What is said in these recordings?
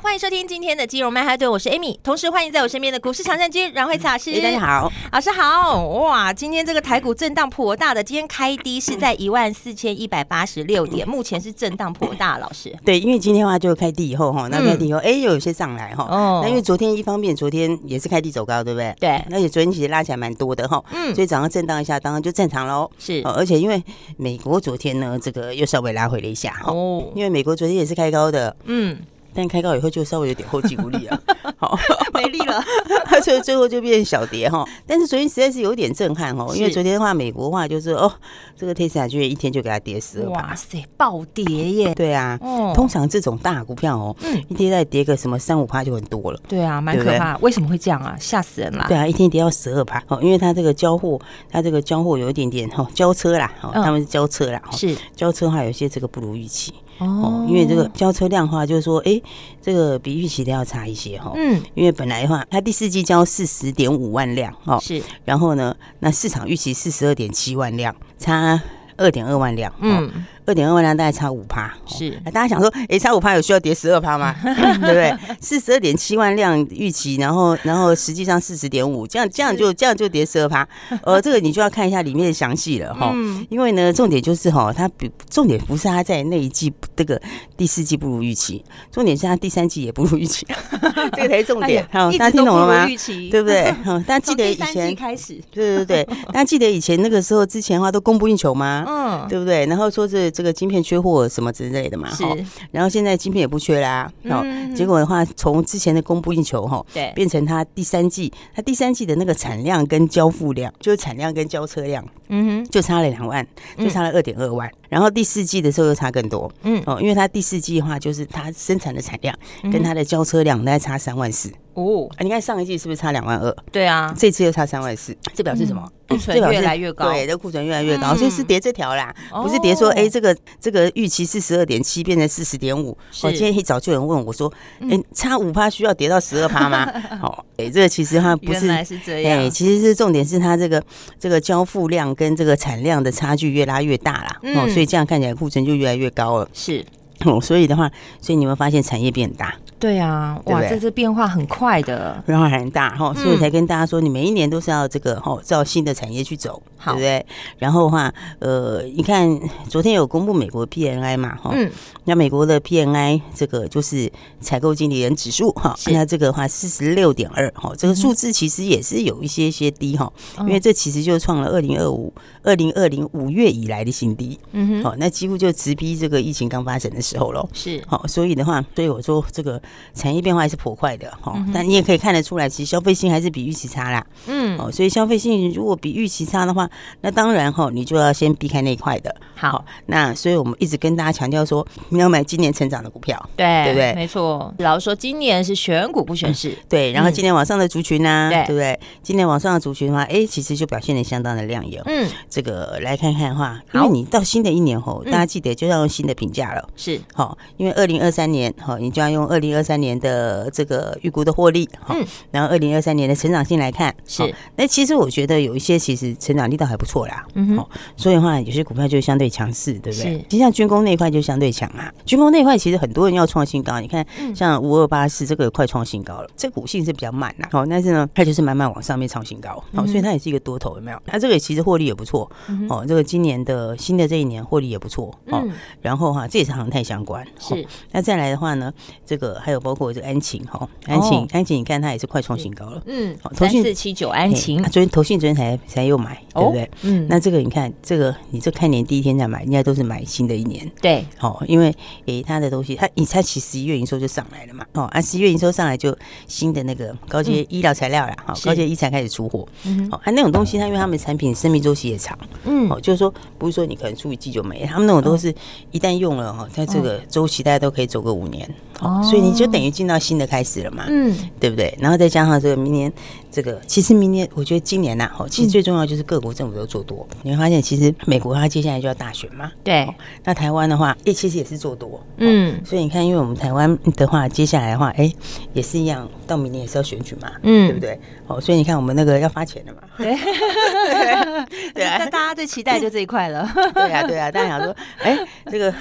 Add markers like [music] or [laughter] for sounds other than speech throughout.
欢迎收听今天的金融曼哈顿，我是 Amy，同时欢迎在我身边的股市常胜军阮慧慈老师。大家好，老师好。哇，今天这个台股震荡颇大的，今天开低是在一万四千一百八十六点，目前是震荡颇大。老师，对，因为今天的话就开低以后哈，那开低以后，哎、嗯，又有些上来哈。哦。那因为昨天一方面，昨天也是开低走高，对不对？对。而且昨天其实拉起来蛮多的哈。嗯。所以早上震荡一下，当然就正常喽。是。而且因为美国昨天呢，这个又稍微拉回了一下哈。哦。因为美国昨天也是开高的。嗯。但开高以后就稍微有点后继无力啊，[laughs] 好没力了，[laughs] 所以最后就变小跌哈。但是昨天实在是有点震撼哦，因为昨天的话，美国的话就是哦，这个 Tesla 居然一天就给它跌十二%，哇塞，暴跌耶！对啊，通常这种大股票哦，嗯，一天再跌个什么三五趴就很多了。对啊，蛮可怕。为什么会这样啊？吓死人了。对啊，一天跌到十二趴哦，因为它这个交货，它这个交货有一点点哈，交车啦，哦，他们是交车啦，是交车的话，有些这个不如预期。哦，因为这个交车量的话，就是说，哎，这个比预期的要差一些哈。嗯，因为本来的话，它第四季交四十点五万辆哦，是。然后呢，那市场预期四十二点七万辆，差二点二万辆。嗯。二点二万辆大概差五趴，是。大家想说，哎，差五趴有需要跌十二趴吗？[laughs] 对不对？四十二点七万辆预期，然后然后实际上四十点五，这样这样就这样就跌十二趴。呃，这个你就要看一下里面的详细了哈。因为呢，重点就是哈，它比重点不是它在那一季这个第四季不如预期，重点是它第三季也不如预期，[laughs] 这个才是重点。好，大家听懂了吗？对不对？[laughs] 好，大家记得以前开始，对对对，大家记得以前那个时候之前的话都供不应求吗？嗯，对不对？然后说是。这个晶片缺货什么之类的嘛，哈。然后现在晶片也不缺啦，好。结果的话，从之前的供不应求哈，对，变成它第三季，它第三季的那个产量跟交付量，就是产量跟交车量，嗯哼，就差了两万，就差了二点二万。然后第四季的时候又差更多，嗯。哦，因为它第四季的话，就是它生产的产量跟它的交车量大概差三万四。哦，你看上一季是不是差两万二？对啊，这次又差三万四，这表示什么？库存越来越高，对，这库存越来越高，所以是叠这条啦，不是叠说，哎，这个这个预期是十二点七变成四十点五。我今天一早就有人问我说，哎，差五趴需要跌到十二趴吗？好，[laughs] 哎，这个其实它不是，原来是这样，哎，其实是重点是它这个这个交付量跟这个产量的差距越拉越大啦。哦，所以这样看起来库存就越来越高了。是，哦，所以的话，所以你会发现产业变大。对啊，哇，这次变化很快的，变化很大哈，所以才跟大家说，你每一年都是要这个哈，照新的产业去走，对不对？然后的话，呃，你看昨天有公布美国 P N I 嘛，哈，嗯，那美国的 P N I 这个就是采购经理人指数哈，那这个的话四十六点二哈，这个数字其实也是有一些些低哈，因为这其实就创了二零二五二零二零五月以来的新低，嗯哼，好，那几乎就直逼这个疫情刚发生的时候喽，是，好，所以的话，所以我说这个。产业变化还是颇快的哈，但你也可以看得出来，其实消费性还是比预期差啦。嗯，哦，所以消费性如果比预期差的话，那当然哈，你就要先避开那一块的。好，那所以我们一直跟大家强调说，你要买今年成长的股票，对，对不对？没错，老实说今年是选股不选市，[laughs] 对。然后今年往上的族群呢，对不对？今年往上的族群的话，哎，其实就表现得相当的亮眼。嗯，这个来看看的话，因为你到新的一年后，大家记得就要用新的评价了。是，好，因为二零二三年，好，你就要用二零二三年的这个预估的获利，嗯，然后二零二三年的成长性来看，是。那其实我觉得有一些其实成长力道还不错啦。嗯哼，所以的话，有些股票就相对强势，对不对？其实像军工那一块就相对强啊。军工那一块其实很多人要创新高，你看像五二八四这个快创新高了，这股性是比较慢呐。好，但是呢，它就是慢慢往上面创新高，好，所以它也是一个多头，有没有？它这个其实获利也不错，哦，这个今年的新的这一年获利也不错，哦。然后哈，这也是航太相关，是。那再来的话呢，这个还有包括这个安晴哈，安勤安晴，你看它也是快创新高了，嗯，三四七九安晴，昨天投信昨天才才又买，对不对？嗯，那这个你看这个你这开年第一天再买，应该都是买新的一年，对，好，因为诶它的东西，它你它其十一月营收就上来了嘛，哦，啊十一月营收上来就新的那个高阶医疗材料了，好，高阶医材开始出货，嗯，好，啊那种东西它因为他们产品生命周期也长，嗯，哦，就是说不是说你可能出一季就没，他们那种都是一旦用了哈，在这个周期大家都可以走个五年，哦，所以你就等于进到新的开始了嘛，嗯，对不对？然后再加上这个明年。这个其实明年，我觉得今年呐，哦，其实最重要就是各国政府都做多。嗯、你会发现，其实美国它接下来就要大选嘛，对。那台湾的话，哎，其实也是做多，嗯。所以你看，因为我们台湾的话，接下来的话，哎，也是一样，到明年也是要选举嘛，嗯，对不对？哦，所以你看，我们那个要发钱的嘛，[laughs] 对，[laughs] 对啊。那 [laughs] 大家最期待就这一块了，对啊，对啊。大家想说，哎，这个，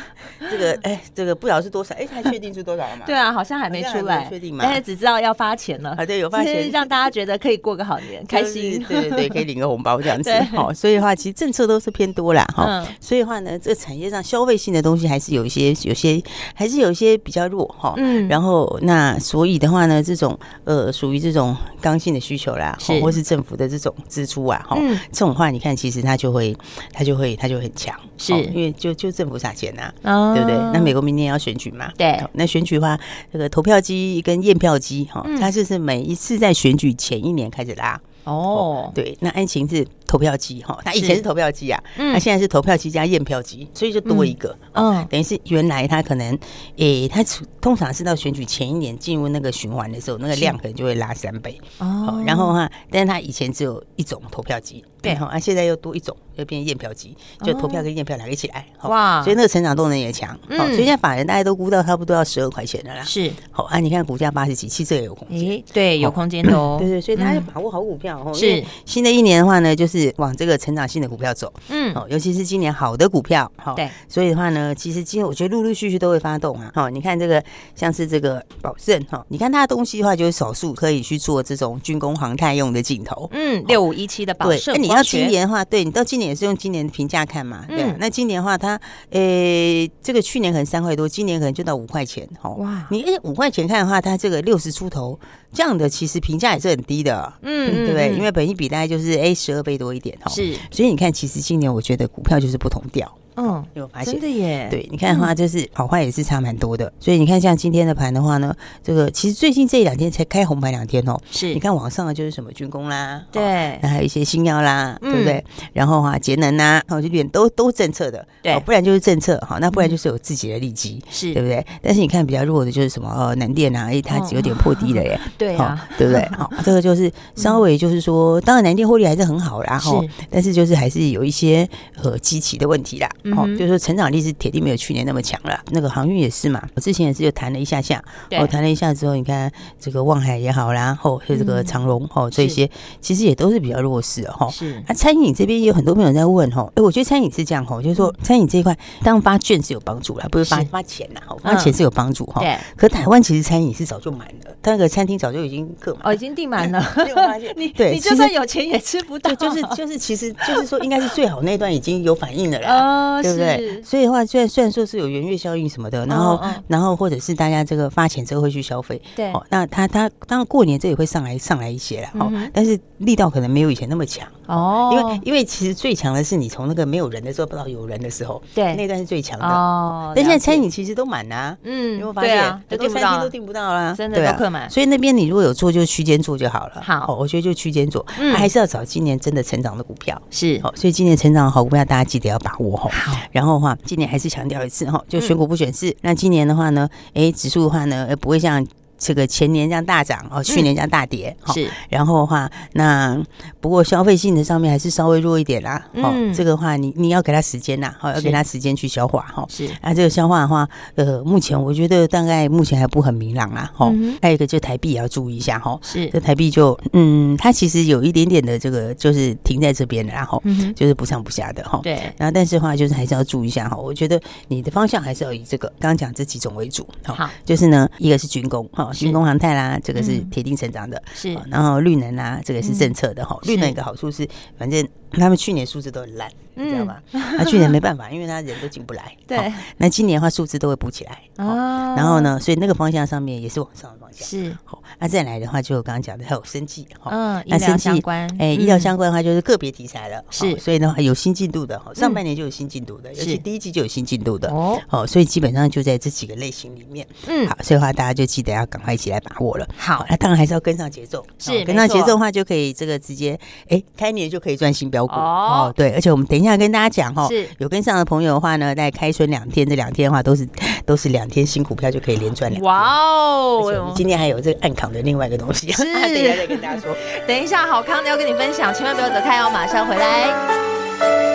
这个，哎，这个不知道是多少，哎，还确定是多少了嘛？对啊，好像还没出来，确定吗？但是只知道要发钱了，啊，对，有发钱，让大家觉得。可以过个好年，开心，[laughs] 对对对，可以领个红包这样子。[laughs] 好，所以的话，其实政策都是偏多啦。哈。所以的话呢，这个产业上消费性的东西还是有一些，有些还是有一些比较弱哈。嗯。然后那所以的话呢，这种呃属于这种刚性的需求啦，或是政府的这种支出啊，哈，这种话你看，其实它就会它就会它就很强，是因为就就政府撒钱呐，对不对？那美国明年要选举嘛，对。那选举的话，这个投票机跟验票机哈，它就是每一次在选举前一年开始拉哦，对，那安晴是。投票机哈，他以前是投票机啊，他现在是投票机加验票机，所以就多一个，嗯，等于是原来他可能，诶，他通常是到选举前一年进入那个循环的时候，那个量可能就会拉三倍哦。然后哈，但是他以前只有一种投票机，对。哈，啊，现在又多一种，又变验票机，就投票跟验票两个一起来，哇，所以那个成长动能也强，嗯，所以现在法人大家都估到差不多要十二块钱的啦，是，好啊，你看股价八十几，其实这也有空间，对，有空间的哦，[laughs] 对对，所以大家要把握好股票哦，是，新的一年的话呢，就是。是往这个成长性的股票走，嗯，哦，尤其是今年好的股票，哈，对，所以的话呢，其实今年我觉得陆陆续续都会发动啊，好，你看这个像是这个宝盛，哈，你看它的东西的话，就是少数可以去做这种军工航太用的镜头，嗯，六五一七的宝盛，那你要今年的话，对你到今年也是用今年的评价看嘛，对，那今年的话，它，诶，这个去年可能三块多，今年可能就到五块钱，哈，哇，你诶五块钱看的话，它这个六十出头这样的，其实评价也是很低的，嗯，[laughs] 对不对？因为本一比大概就是 A 十二倍多。多一点哈，是，所以你看，其实今年我觉得股票就是不同调。嗯，有发现真的耶？对，你看的话，就是好坏也是差蛮多的。所以你看，像今天的盘的话呢，这个其实最近这两天才开红盘两天哦。是，你看网上的就是什么军工啦，对，那还有一些新药啦，对不对？然后哈，节能呐，哦，就点都都政策的，对，不然就是政策，好，那不然就是有自己的利基，是对不对？但是你看比较弱的就是什么呃，南电啊，哎，它有点破低了耶，[laughs] 对啊，对不对？好，这个就是稍微就是说，当然南电获利还是很好啦，哈，但是就是还是有一些呃机器的问题啦。哦，就是说成长力是铁定没有去年那么强了。那个航运也是嘛，我之前也是就谈了一下下，我谈了一下之后，你看这个望海也好啦，然后还有这个长荣哦，这些其实也都是比较弱势哈。是，那餐饮这边也有很多朋友在问哈，哎，我觉得餐饮是这样哈，就是说餐饮这一块，当然发券是有帮助啦，不是发发钱呐，发钱是有帮助哈。对。可台湾其实餐饮是早就满了，他那个餐厅早就已经客满，哦，已经订满了。[laughs] 你对，你就算有钱也吃不到。就是就是，其实就是说，应该是最好那段已经有反应了啦。[laughs] 对不对？所以的话，虽然虽然说是有圆月效应什么的，然后然后或者是大家这个发钱之后会去消费，对，哦，那他他当然过年这也会上来上来一些了，哦，但是力道可能没有以前那么强哦，因为因为其实最强的是你从那个没有人的时候，不知道有人的时候，对，那段是最强的哦。但现在餐饮其实都满了，嗯，有没有发现？很多餐厅都订不到了，真的都客满。所以那边你如果有做，就区间做就好了。好，我觉得就区间做，还是要找今年真的成长的股票是。好，所以今年成长的好股票，大家记得要把握好。然后的话，今年还是强调一次哈，就选股不选市。那今年的话呢，哎，指数的话呢，不会像。这个前年这样大涨哦，去年这样大跌，是。然后的话，那不过消费性的上面还是稍微弱一点啦。哦，这个话你你要给他时间呐，好，要给他时间去消化哈。是。那这个消化的话，呃，目前我觉得大概目前还不很明朗啦。哈。还有一个就台币也要注意一下哈。是。这台币就嗯，它其实有一点点的这个就是停在这边的，然后就是不上不下的哈。对。然后但是的话就是还是要注意一下哈。我觉得你的方向还是要以这个刚刚讲这几种为主。好。就是呢，一个是军工哈。军工航太啦，这个是铁定成长的，是。然后绿能啦，这个是政策的哈。绿能一个好处是，反正 [laughs] 他们去年数字都很烂，你知道吗？那去年没办法，[laughs] 因为他人都进不来。对。那今年的话，数字都会补起来。哦。然后呢，所以那个方向上面也是往上的方向。是。好，那再来的话，就我刚刚讲的，还有生计哈。嗯。医疗相关。哎，医疗相关的话，就是个别题材了。是。所以的话，有新进度的哈，上半年就有新进度的，尤其第一季就有新进度的。哦。好，所以基本上就在这几个类型里面。嗯。好，所以的话，大家就记得要赶快一起来。把握了，好，那当然还是要跟上节奏，是跟上节奏的话，就可以这个直接，哎，开年就可以赚新标股哦。对，而且我们等一下跟大家讲哈，是有跟上的朋友的话呢，在开春两天，这两天的话都是都是两天新股票就可以连赚两。哇哦！今天还有这个暗扛的另外一个东西，是 [laughs] 等一下再跟大家说。等一下，好康的要跟你分享，千万不要走开哦，马上回来。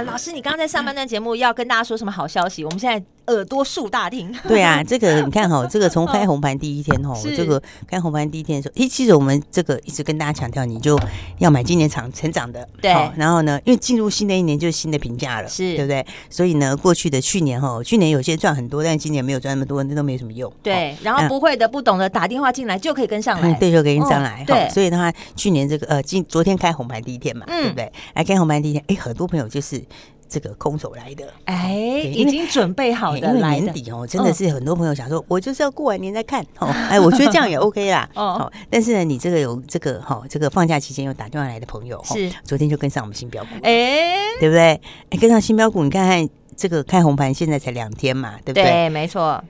老师，你刚刚在上半段节目要跟大家说什么好消息？我们现在。耳朵竖大听，[laughs] 对啊，这个你看哈，[laughs] 这个从开红盘第一天哈，这个开红盘第一天的时候，诶，其实我们这个一直跟大家强调，你就要买今年长成长的，对。然后呢，因为进入新的一年就是新的评价了，是对不对？所以呢，过去的去年哈，去年有些赚很多，但今年没有赚那么多，那都没什么用。对，然后不会的、不懂的，打电话进来就可以跟上来，[laughs] 对，就可以跟上来。对，所以的话，去年这个呃，今昨天开红盘第一天嘛，对不对？来开红盘第一天，哎，很多朋友就是。这个空手来的，哎，已经准备好的，因为年底哦，真的是很多朋友想说，我就是要过完年再看哦，哎，我觉得这样也 [laughs] OK 啦，哦，但是呢，你这个有这个哈，这个放假期间有打电话来的朋友，是昨天就跟上我们新标股，哎，对不对？哎，跟上新标股，你看看这个开红盘，现在才两天嘛，对不对？对，没错，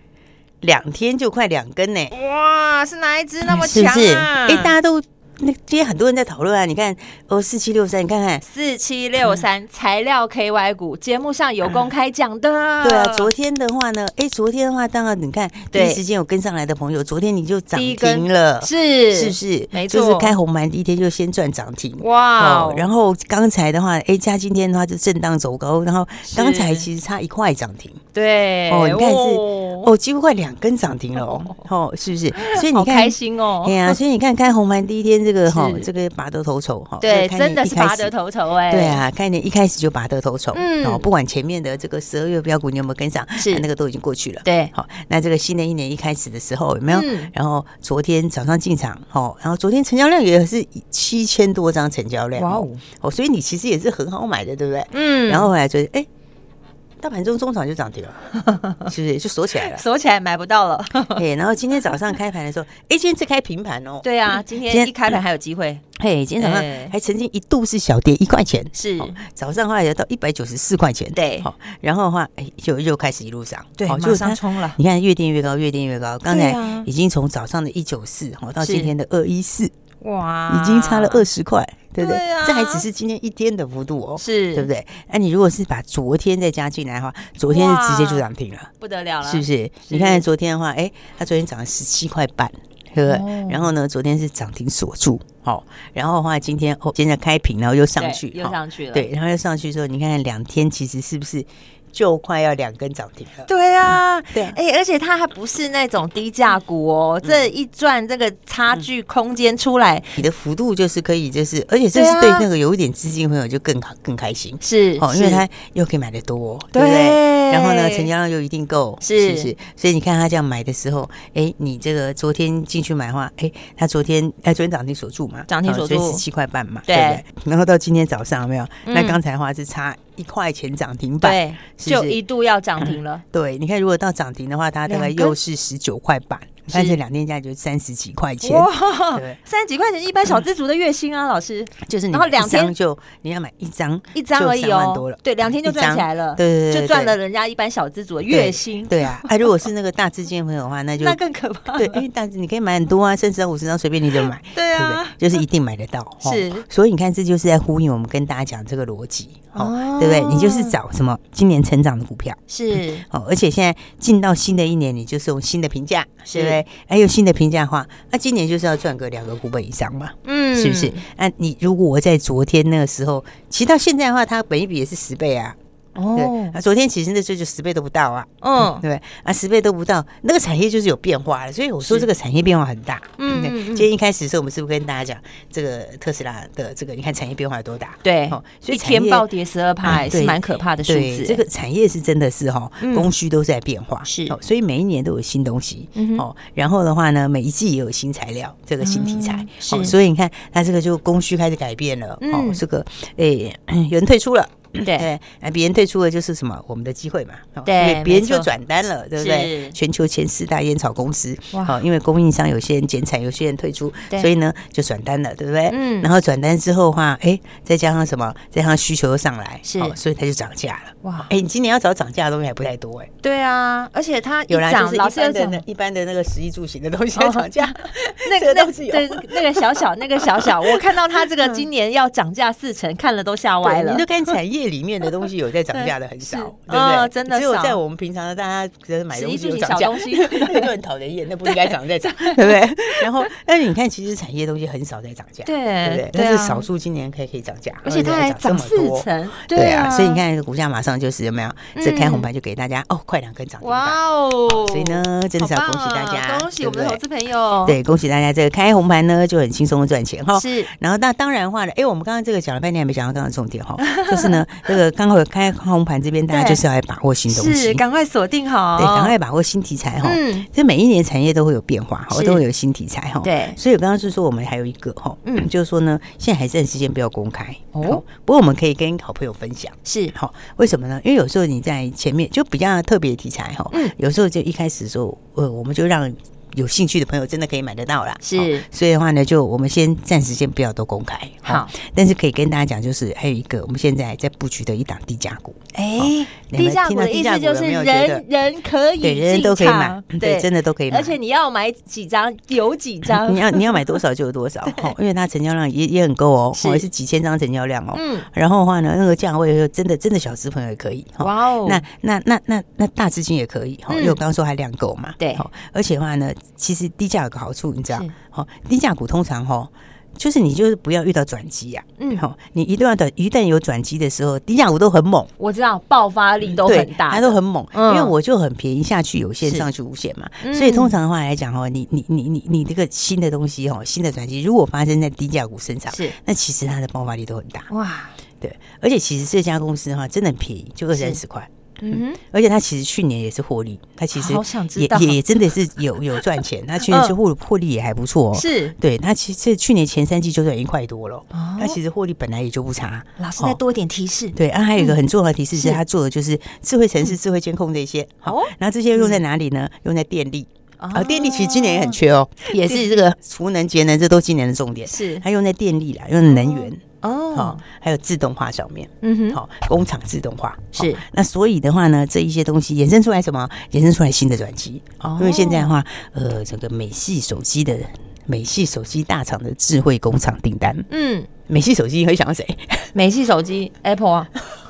两天就快两根呢，哇，是哪一只那么强啊？哎，大家都。那今天很多人在讨论啊，你看哦，四七六三，你看看。四七六三材料 KY 股，节目上有公开讲的。对啊，昨天的话呢，哎，昨天的话，当然你看第一时间有跟上来的朋友，昨天你就涨停了，是。是不是？没错，就是开红盘第一天就先赚涨停，哇！然后刚才的话，哎，加今天的话就震荡走高，然后刚才其实差一块涨停，对。哦，你看是哦，几乎快两根涨停了哦，是不是？[laughs] 所以你看开心哦，对啊，所以你看开红盘第一天这个。这个哈，这个拔得头筹哈，对，真的是拔得头筹哎，对啊，开年一开始就拔得头筹，嗯，哦，不管前面的这个十二月标股你有没有跟上，是那个都已经过去了，对，好，那这个新的一年一开始的时候有没有？然后昨天早上进场，哦，然后昨天成交量也是七千多张成交量，哇哦，所以你其实也是很好买的，对不对？嗯，然后后来昨天哎。大盘中中场就涨停了，是不是就锁起来了？锁起来买不到了。[laughs] 嘿，然后今天早上开盘的时候，哎，今天是开平盘哦。对啊，今天一开盘还有机会。嘿，今天早上还曾经一度是小跌一块钱，是早上后来要到一百九十四块钱。对，好，然后的话，哎，就又开始一路涨，对，马上冲了。你看越垫越高，越垫越高。刚才已经从早上的一九四，好到今天的二一四，哇，已经差了二十块。对不对？这还只是今天一天的幅度哦，是对不对？那你如果是把昨天再加进来的话，昨天是直接就涨停了，不得了了，是不是？你看昨天的话，哎，它昨天涨了十七块半，对不对？然后呢，昨天是涨停锁住，好，然后的话，今天哦，现在开平，然后又上去，又上去了，对，然后又上去之后，你看看两天其实是不是？就快要两根涨停了。对啊，对，哎，而且它还不是那种低价股哦，这一赚这个差距空间出来，你的幅度就是可以，就是而且这是对那个有一点资金朋友就更好更开心，是哦，因为他又可以买的多，对。不对？然后呢，成交量又一定够，是。是，所以你看他这样买的时候，哎，你这个昨天进去买的话，哎，他昨天哎昨天涨停锁住嘛，涨停锁住。十七块半嘛，对。不对？然后到今天早上有没有？那刚才的话是差。一块钱涨停板，对，就一度要涨停了。对，你看，如果到涨停的话，它大概又是十九块半。但是两天价就三十几块钱，哇，三十几块钱，一般小资族的月薪啊，老师。就是你，然后两天就你要买一张，一张而已哦，对，两天就赚起来了，对对，就赚了人家一般小资族的月薪。对啊，哎，如果是那个大资金的朋友的话，那就 [laughs] 那更可怕。对，因为大资你可以买很多啊，三十张、五十张随便你就买，对啊，就是一定买得到。是，所以你看，这就是在呼应我们跟大家讲这个逻辑，哦，对不对？你就是找什么今年成长的股票，是 [laughs] 哦，而且现在进到新的一年，你就是用新的评价，对不对？还有新的。评价的话，那今年就是要赚个两个股本以上嘛，嗯，是不是？那你如果我在昨天那个时候，其实到现在的话，它本一比也是十倍啊。哦，啊，昨天其实那时候就十倍都不到啊，嗯，对，啊，十倍都不到，那个产业就是有变化了，所以我说这个产业变化很大，嗯，今天一开始的时候，我们是不是跟大家讲这个特斯拉的这个，你看产业变化有多大？对，所以天暴跌十二趴，是蛮可怕的数字。这个产业是真的是哈，供需都在变化，是，所以每一年都有新东西，哦，然后的话呢，每一季也有新材料，这个新题材，是，所以你看它这个就供需开始改变了，哦，这个诶，[coughs] 有人退出了。对对，那别人退出了就是什么？我们的机会嘛。对，别人就转单了，对不对？全球前四大烟草公司，好，因为供应商有些人减产，有些人退出，所以呢就转单了，对不对？嗯。然后转单之后的话，哎，再加上什么？再加上需求又上来，是，所以它就涨价了。哇，哎，你今年要找涨价的东西还不太多哎。对啊，而且它有来就是一般的、一般的那个食衣住行的东西涨价，[laughs] 那个东西有，对，那个小小那个小小，我看到它这个 [laughs] 今年要涨价四成，看了都吓歪了。你就看产业里面的东西有在涨价的很少，[laughs] 对不对？真的只有在我们平常的大家觉得买东西有涨价，那就很讨人厌，那不应该涨再涨，[laughs] 对不对？然后，但是你看，其实产业东西很少在涨价，对不对？但是少数今年可以可以涨价，而且它还涨四成，对啊，所以你看股价马上就是有没有？这开红盘就给大家哦，快两根涨停板，哇哦！所以呢，真的是要恭喜大家，恭喜我们的投资朋友，对，恭喜大家这个开红盘呢就很轻松的赚钱哈。是，然后那当然的话呢，哎，我们刚刚这个讲了半天还没讲到刚刚重点哈，就是呢，[laughs] [laughs] 这个刚好开红盘这边大家就是要来把握新东西，是赶快锁定好，对，赶快把握新题材哈。嗯，这每一年产业都会有变化哈，都会有新题材哈。对，所以我刚刚是说我们还有一个哈，嗯，就是说呢，现在还是暂时先不要公开哦，不过我们可以跟好朋友分享，是。好，为什么呢？因为有时候你在前面就比较特别的题材哈，嗯，有时候就一开始的时候，呃，我们就让。有兴趣的朋友真的可以买得到啦。是，所以的话呢，就我们先暂时先不要都公开，好，但是可以跟大家讲，就是还有一个我们现在在布局的一档低价股，哎，低价股的意思就是人人可以对，人人都可以买，对，真的都可以买，而且你要买几张 [laughs] 有几张，你要你要买多少就有多少，哈，因为它成交量也也很够哦，是。是几千张成交量哦，嗯，然后的话呢，那个价位真的真的小资朋友也可以，哇哦，那那那那那大资金也可以，哈，因为我刚刚说还量够嘛，对，而且的话呢。其实低价有个好处，你知道？好，低价股通常哈，就是你就是不要遇到转机呀。嗯，好，你一定要等，一旦有转机的时候，低价股都很猛。我知道爆发力都很大，它都很猛。因为我就很便宜，下去有限，上去无限嘛。所以通常的话来讲哦，你你你你你这个新的东西哦，新的转机如果发生在低价股身上，是那其实它的爆发力都很大。哇，对，而且其实这家公司的话真的很便宜，就二三十块。嗯，而且他其实去年也是获利，他其实也也也真的是有有赚钱，[laughs] 他去年是获获利也还不错，哦。是。对，他其实去年前三季就赚一块多了，他其实获利本来也就不差。老师再多一点提示，对，啊，还有一个很重要的提示是他做的就是智慧城市、智慧监控这些，好，然后这些用在哪里呢？用在电力，啊，电力其实今年也很缺哦，也。是。这个储能节能，这都今年的重点，是。它用在电力啦，用在能源。哦，好，还有自动化上面，嗯哼，好，工厂自动化是。那所以的话呢，这一些东西衍生出来什么？衍生出来新的转机。哦，因为现在的话，呃，整个美系手机的美系手机大厂的智慧工厂订单，嗯，美系手机你会想到谁？美系手机 Apple 啊。[laughs]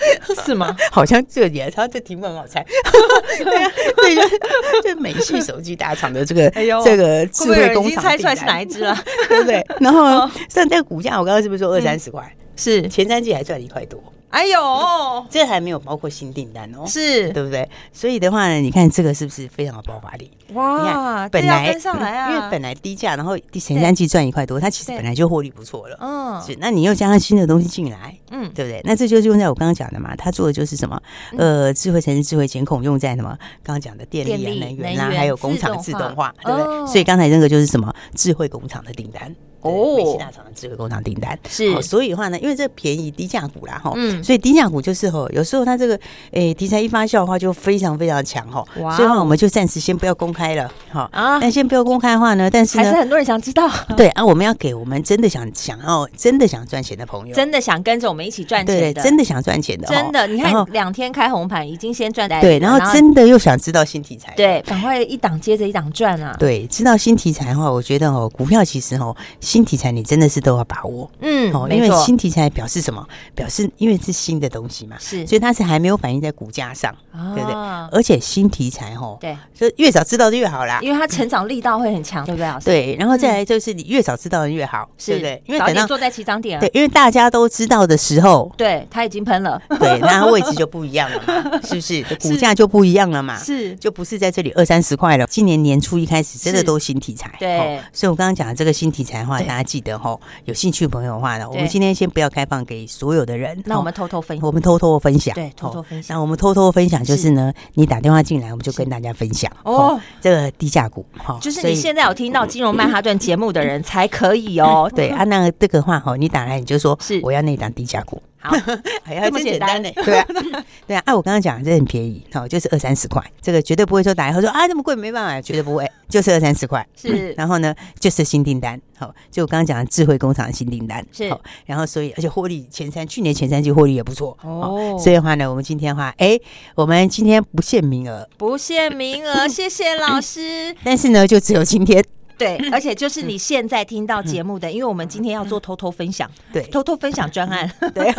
[laughs] 是吗？[laughs] 好像这也，他这题目很好猜。[laughs] 对啊，对，就美系手机大厂的这个这个智慧工厂，猜出来是哪一只了？对不对？然后像这个股价，我刚刚是不是说二三十块？是前三季还赚一块多。哎呦，这还没有包括新订单哦，是对不对？所以的话呢，你看这个是不是非常有爆发力？哇，本来跟上来啊，因为本来低价，然后第前三季赚一块多，它其实本来就获利不错了。嗯，是。那你又加上新的东西进来，嗯，对不对？那这就是用在我刚刚讲的嘛，他做的就是什么？呃，智慧城市、智慧监控用在什么？刚刚讲的电力啊、能源啊，还有工厂自动化，对不对？所以刚才那个就是什么？智慧工厂的订单。哦，美系大厂的智慧工厂订单是，所以的话呢，因为这便宜低价股啦哈，嗯，所以低价股就是吼，有时候它这个诶题材一发酵的话，就非常非常强哈，哇，所以话我们就暂时先不要公开了哈啊，但先不要公开的话呢，但是还是很多人想知道，对啊，我们要给我们真的想想要真的想赚钱的朋友，真的想跟着我们一起赚钱的，真的想赚钱的，真的，你看两天开红盘已经先赚，对，然后真的又想知道新题材，对，赶快一档接着一档赚啊，对，知道新题材的话，我觉得哦，股票其实哦，新题材你真的。是都要把握，嗯，哦，因为新题材表示什么？表示因为是新的东西嘛，是，所以它是还没有反映在股价上，对不对？而且新题材，哦，对，就越早知道就越好啦，因为它成长力道会很强，对不对？对，然后再来就是你越早知道的越好，对不对？因为等到坐在起涨点，对，因为大家都知道的时候，对，它已经喷了，对，那位置就不一样了嘛，[laughs] 是不是？股价就不一样了嘛，是，就不是在这里二三十块了。今年年初一开始，真的都新题材，对，所以我刚刚讲的这个新题材的话，大家记得哈，有兴趣的朋友。的话呢，我们今天先不要开放给所有的人。那我们偷偷分享，我们偷偷分享，对，偷偷分享。那我们偷偷分享就是呢，你打电话进来，我们就跟大家分享哦。这个低价股哈，就是你现在有听到金融曼哈顿节目的人才可以哦。[laughs] 对啊，那这个话哈，你打来你就说是我要那档低价股。好，[laughs] 这么简单呢？对啊，[laughs] 对啊。哎，我刚刚讲这很便宜，好，就是二三十块，这个绝对不会说打电话说啊这么贵没办法，绝对不会，就是二三十块。是，然后呢，就是新订单，好，就我刚刚讲的智慧工厂的新订单是，然后所以而且获利前三，去年前三季获利也不错哦。所以的话呢，我们今天的话，哎，我们今天不限名额，不限名额，谢谢老师。[laughs] 但是呢，就只有今天。对，而且就是你现在听到节目的，因为我们今天要做偷偷分享，对，偷偷分享专案，对，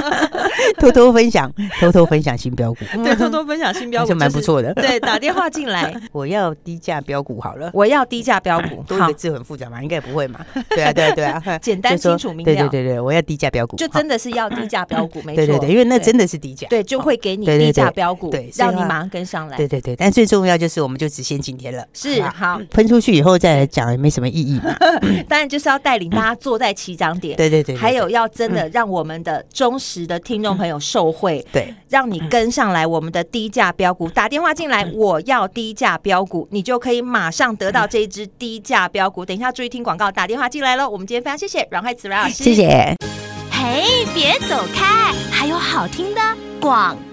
[laughs] 偷偷分享，偷偷分享新标股，对，偷偷分享新标股，就蛮不错的。对，打电话进来，[laughs] 我要低价标股好了，我要低价标股，[laughs] 多一个字很复杂嘛，应该也不会嘛？对啊，对啊，对啊，简单清楚明了。对对对对，我要低价标股，就真的是要低价标股，没错，对对对，因为那真的是低价，对，就会给你低价标股，对，让你马上跟上来。对对对，但最重要就是，我们就只限今天了，是好，喷出去以后再来讲也没什么。意义嘛，[laughs] 当然就是要带领大家坐在起涨点，对对对，还有要真的让我们的忠实的听众朋友受惠，对，让你跟上来我们的低价标股，打电话进来，我要低价标股，你就可以马上得到这一支低价标股。等一下注意听广告，打电话进来喽。我们今天非常谢谢阮慧慈阮老师，谢谢。嘿，别走开，还有好听的广告。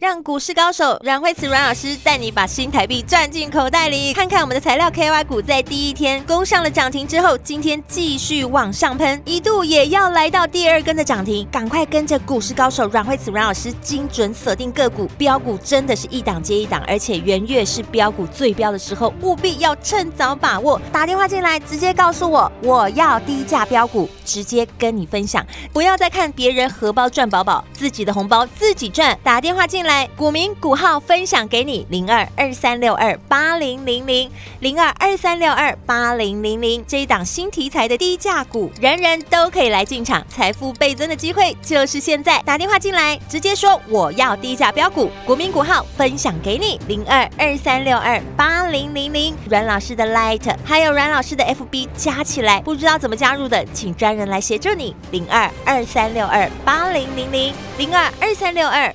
让股市高手阮慧慈阮老师带你把新台币赚进口袋里，看看我们的材料 KY 股在第一天攻上了涨停之后，今天继续往上喷，一度也要来到第二根的涨停，赶快跟着股市高手阮慧慈阮老师精准锁定个股，标股真的是一档接一档，而且元月是标股最标的时候，务必要趁早把握。打电话进来，直接告诉我我要低价标股，直接跟你分享，不要再看别人荷包赚饱饱，自己的红包自己赚。打电话进来。来，股民股号分享给你，零二二三六二八零零零零二二三六二八零零零，这一档新题材的低价股，人人都可以来进场，财富倍增的机会就是现在。打电话进来，直接说我要低价标股，股民股号分享给你，零二二三六二八零零零，阮老师的 Light，还有阮老师的 FB 加起来，不知道怎么加入的，请专人来协助你，零二二三六二八零零零零二二三六二